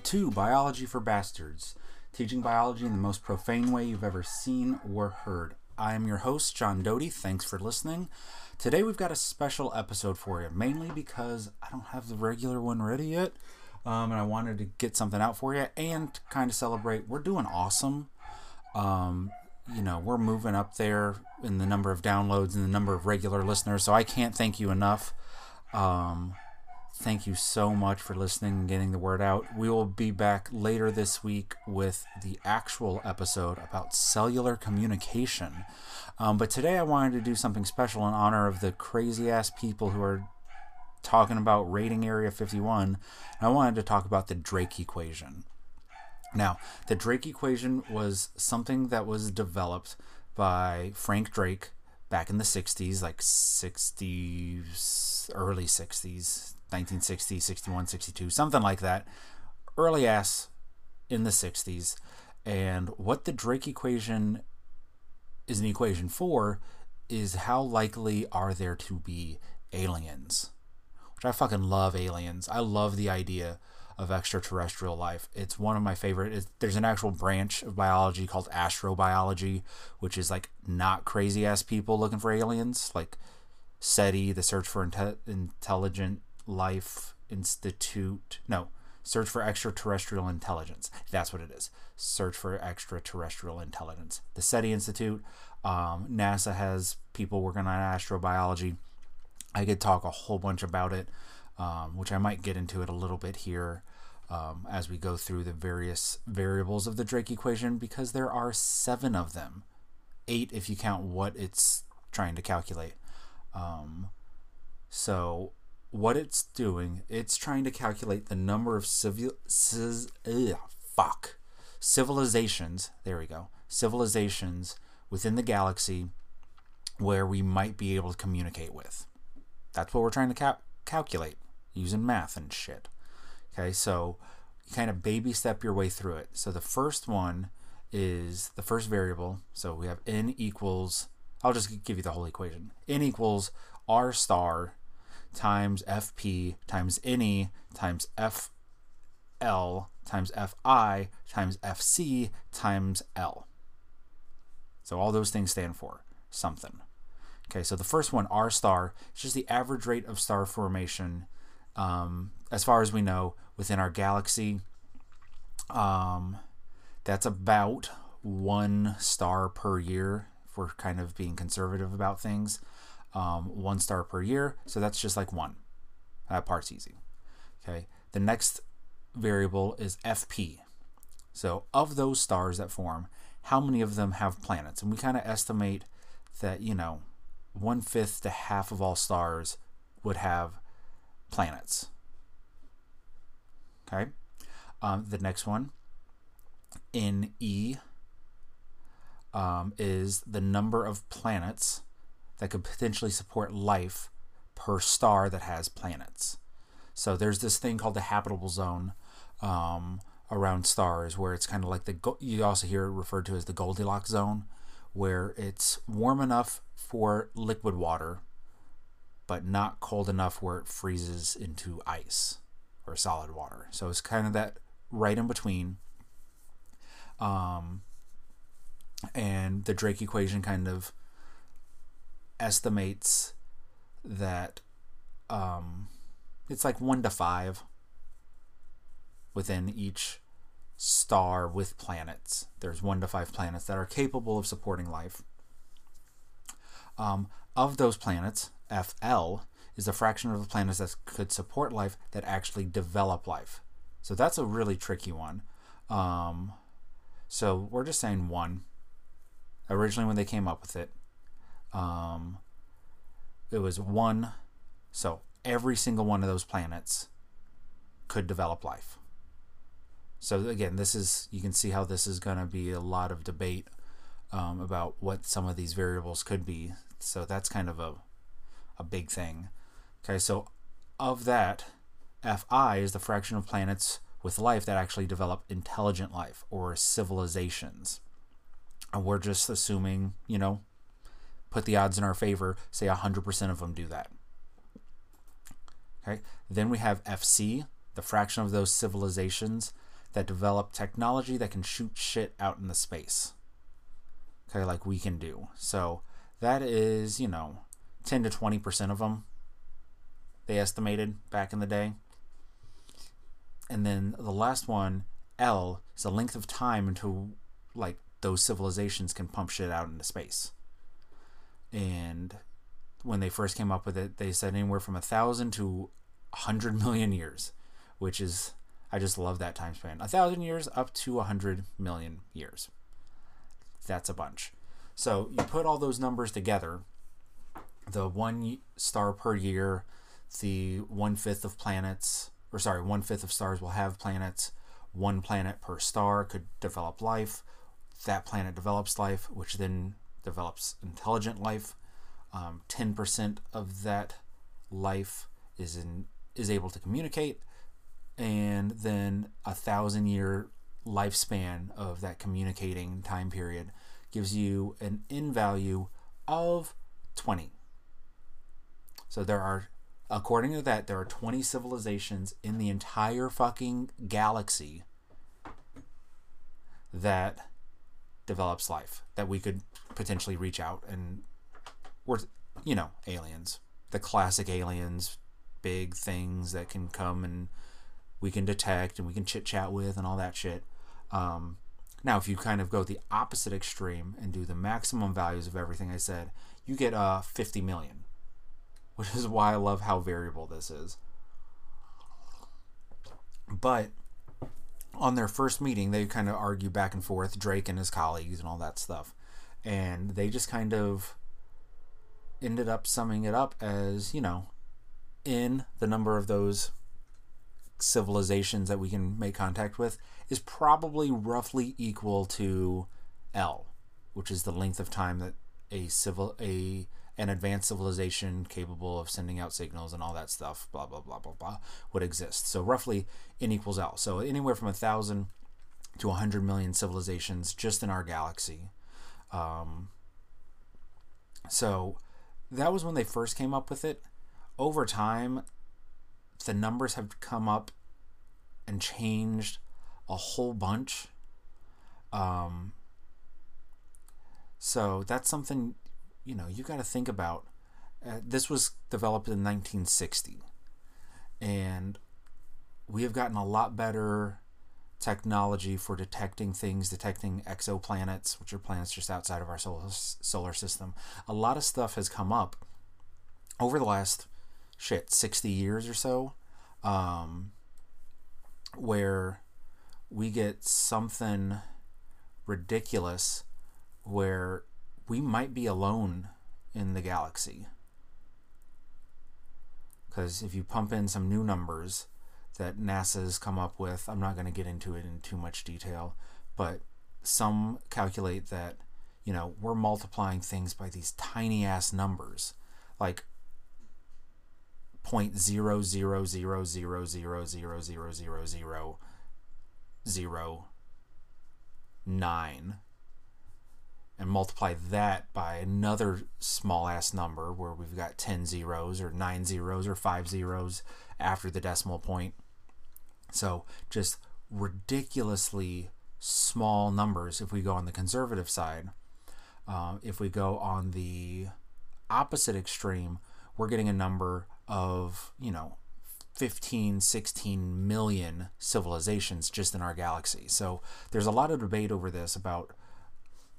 Welcome to Biology for Bastards, teaching biology in the most profane way you've ever seen or heard. I am your host, John Doty. Thanks for listening. Today we've got a special episode for you, mainly because I don't have the regular one ready yet, um, and I wanted to get something out for you and kind of celebrate. We're doing awesome. Um, you know, we're moving up there in the number of downloads and the number of regular listeners, so I can't thank you enough. Um, Thank you so much for listening and getting the word out. We will be back later this week with the actual episode about cellular communication. Um, but today I wanted to do something special in honor of the crazy ass people who are talking about raiding Area 51. I wanted to talk about the Drake equation. Now, the Drake equation was something that was developed by Frank Drake back in the 60s, like 60s, early 60s, 1960, 61, 62, something like that. Early ass in the 60s. And what the Drake equation is an equation for is how likely are there to be aliens? Which I fucking love aliens. I love the idea of extraterrestrial life. It's one of my favorite. It's, there's an actual branch of biology called astrobiology, which is like not crazy ass people looking for aliens, like SETI, the Search for Inte- Intelligent Life Institute. No, Search for Extraterrestrial Intelligence. That's what it is. Search for Extraterrestrial Intelligence. The SETI Institute. Um, NASA has people working on astrobiology. I could talk a whole bunch about it, um, which I might get into it a little bit here um, as we go through the various variables of the Drake equation because there are seven of them. Eight if you count what it's trying to calculate. Um, so what it's doing, it's trying to calculate the number of civil, ugh, fuck, civilizations. There we go. Civilizations within the galaxy where we might be able to communicate with. That's what we're trying to calculate using math and shit. Okay, so you kind of baby step your way through it. So the first one is the first variable. So we have n equals, I'll just give you the whole equation. n equals r star times fp times ne times fl times fi times fc times l. So all those things stand for something. Okay, so the first one, R star, is just the average rate of star formation, um, as far as we know, within our galaxy. Um, that's about one star per year if we're kind of being conservative about things um, one star per year. So that's just like one. That part's easy. Okay. The next variable is FP. So of those stars that form, how many of them have planets? And we kind of estimate that, you know, one fifth to half of all stars would have planets. Okay. Um, the next one in E um, is the number of planets that could potentially support life per star that has planets. So there's this thing called the habitable zone um, around stars, where it's kind of like the you also hear it referred to as the Goldilocks zone, where it's warm enough for liquid water, but not cold enough where it freezes into ice or solid water. So it's kind of that right in between. Um, and the Drake equation kind of estimates that um, it's like one to five within each star with planets. There's one to five planets that are capable of supporting life. Um, of those planets, FL is a fraction of the planets that could support life that actually develop life. So that's a really tricky one. Um, so we're just saying one. Originally, when they came up with it, um, it was one. So every single one of those planets could develop life. So again, this is you can see how this is going to be a lot of debate um, about what some of these variables could be. So that's kind of a a big thing. Okay, so of that, Fi is the fraction of planets with life that actually develop intelligent life or civilizations. And we're just assuming, you know, put the odds in our favor, say 100% of them do that. Okay, then we have FC, the fraction of those civilizations that develop technology that can shoot shit out in the space. Okay, like we can do. So that is, you know, 10 to 20% of them, they estimated back in the day. And then the last one, L, is the length of time until, like, those civilizations can pump shit out into space. And when they first came up with it, they said anywhere from a thousand to a hundred million years, which is I just love that time span. A thousand years up to a hundred million years. That's a bunch. So you put all those numbers together, the one star per year, the one fifth of planets, or sorry, one fifth of stars will have planets. One planet per star could develop life. That planet develops life, which then develops intelligent life. Um, 10% of that life is in is able to communicate and then a thousand year lifespan of that communicating time period gives you an in value of 20 so there are according to that there are 20 civilizations in the entire fucking galaxy that develops life that we could potentially reach out and we're you know aliens. The classic aliens big things that can come and we can detect and we can chit chat with and all that shit. Um, now if you kind of go the opposite extreme and do the maximum values of everything i said you get uh 50 million which is why i love how variable this is. But on their first meeting, they kind of argue back and forth, Drake and his colleagues and all that stuff. And they just kind of ended up summing it up as, you know, in the number of those civilizations that we can make contact with is probably roughly equal to L, which is the length of time that a civil a an advanced civilization capable of sending out signals and all that stuff, blah blah blah blah blah, would exist. So roughly n equals L. So anywhere from a thousand to a hundred million civilizations just in our galaxy. Um, so that was when they first came up with it. Over time, the numbers have come up and changed a whole bunch. Um, so that's something you know you got to think about. Uh, this was developed in 1960, and we have gotten a lot better technology for detecting things, detecting exoplanets, which are planets just outside of our solar, solar system. A lot of stuff has come up over the last shit 60 years or so um, where we get something ridiculous where we might be alone in the galaxy. Because if you pump in some new numbers that NASA's come up with, I'm not going to get into it in too much detail, but some calculate that, you know, we're multiplying things by these tiny ass numbers, like 0.000000000009 and multiply that by another small ass number where we've got 10 zeros or 9 zeros or 5 zeros after the decimal point. So just ridiculously small numbers if we go on the conservative side. Uh, if we go on the opposite extreme, we're getting a number of, you know, 15, 16 million civilizations just in our galaxy. So there's a lot of debate over this about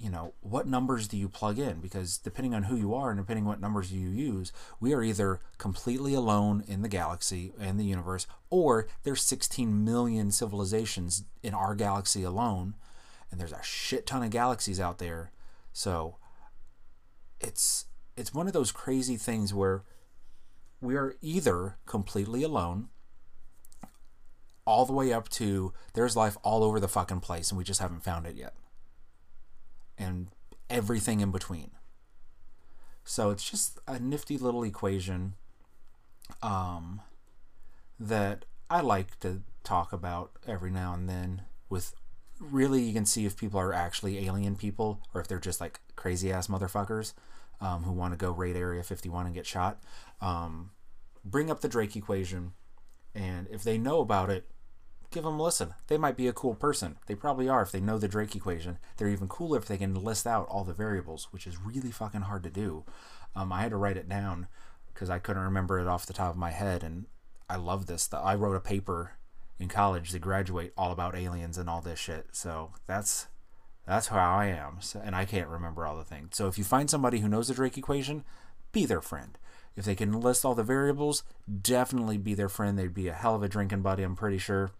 you know, what numbers do you plug in? Because depending on who you are and depending what numbers you use, we are either completely alone in the galaxy and the universe, or there's 16 million civilizations in our galaxy alone, and there's a shit ton of galaxies out there. So it's it's one of those crazy things where we are either completely alone all the way up to there's life all over the fucking place and we just haven't found it yet and everything in between. So it's just a nifty little equation um, that I like to talk about every now and then with really you can see if people are actually alien people or if they're just like crazy ass motherfuckers um, who want to go raid area 51 and get shot um, bring up the drake equation And if they know about it, give them a listen. They might be a cool person. They probably are if they know the Drake equation. They're even cooler if they can list out all the variables, which is really fucking hard to do. Um, I had to write it down because I couldn't remember it off the top of my head. And I love this. I wrote a paper in college to graduate all about aliens and all this shit. So that's that's how I am. So, and I can't remember all the things. So if you find somebody who knows the Drake equation, be their friend. If they can list all the variables, definitely be their friend. They'd be a hell of a drinking buddy, I'm pretty sure.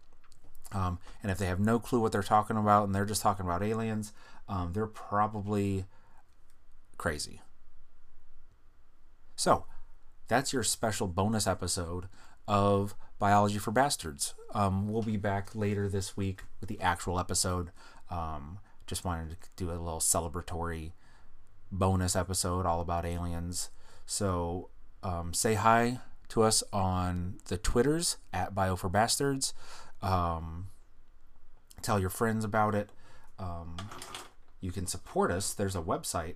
Um, and if they have no clue what they're talking about and they're just talking about aliens, um, they're probably crazy. So, that's your special bonus episode of Biology for Bastards. Um, we'll be back later this week with the actual episode. Um, just wanted to do a little celebratory bonus episode all about aliens. So um, say hi to us on the Twitters at Bio for Bastards. Um, tell your friends about it. Um, you can support us. There's a website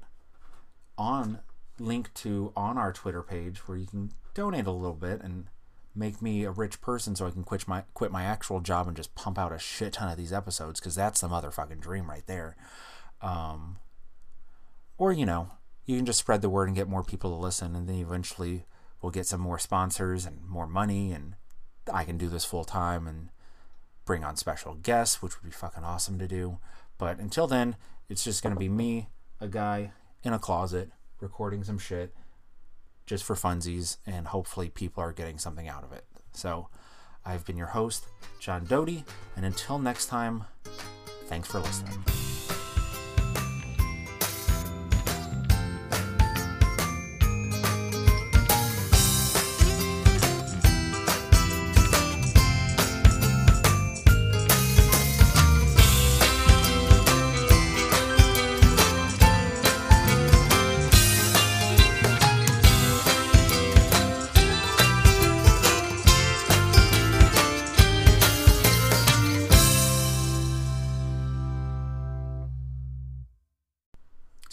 on link to on our Twitter page where you can donate a little bit and make me a rich person so I can quit my quit my actual job and just pump out a shit ton of these episodes because that's the motherfucking dream right there. Um, or you know, you can just spread the word and get more people to listen, and then eventually we'll get some more sponsors and more money, and I can do this full time and bring on special guests, which would be fucking awesome to do. But until then, it's just gonna be me, a guy in a closet, recording some shit just for funsies, and hopefully people are getting something out of it. So, I've been your host, John Doty, and until next time, thanks for listening.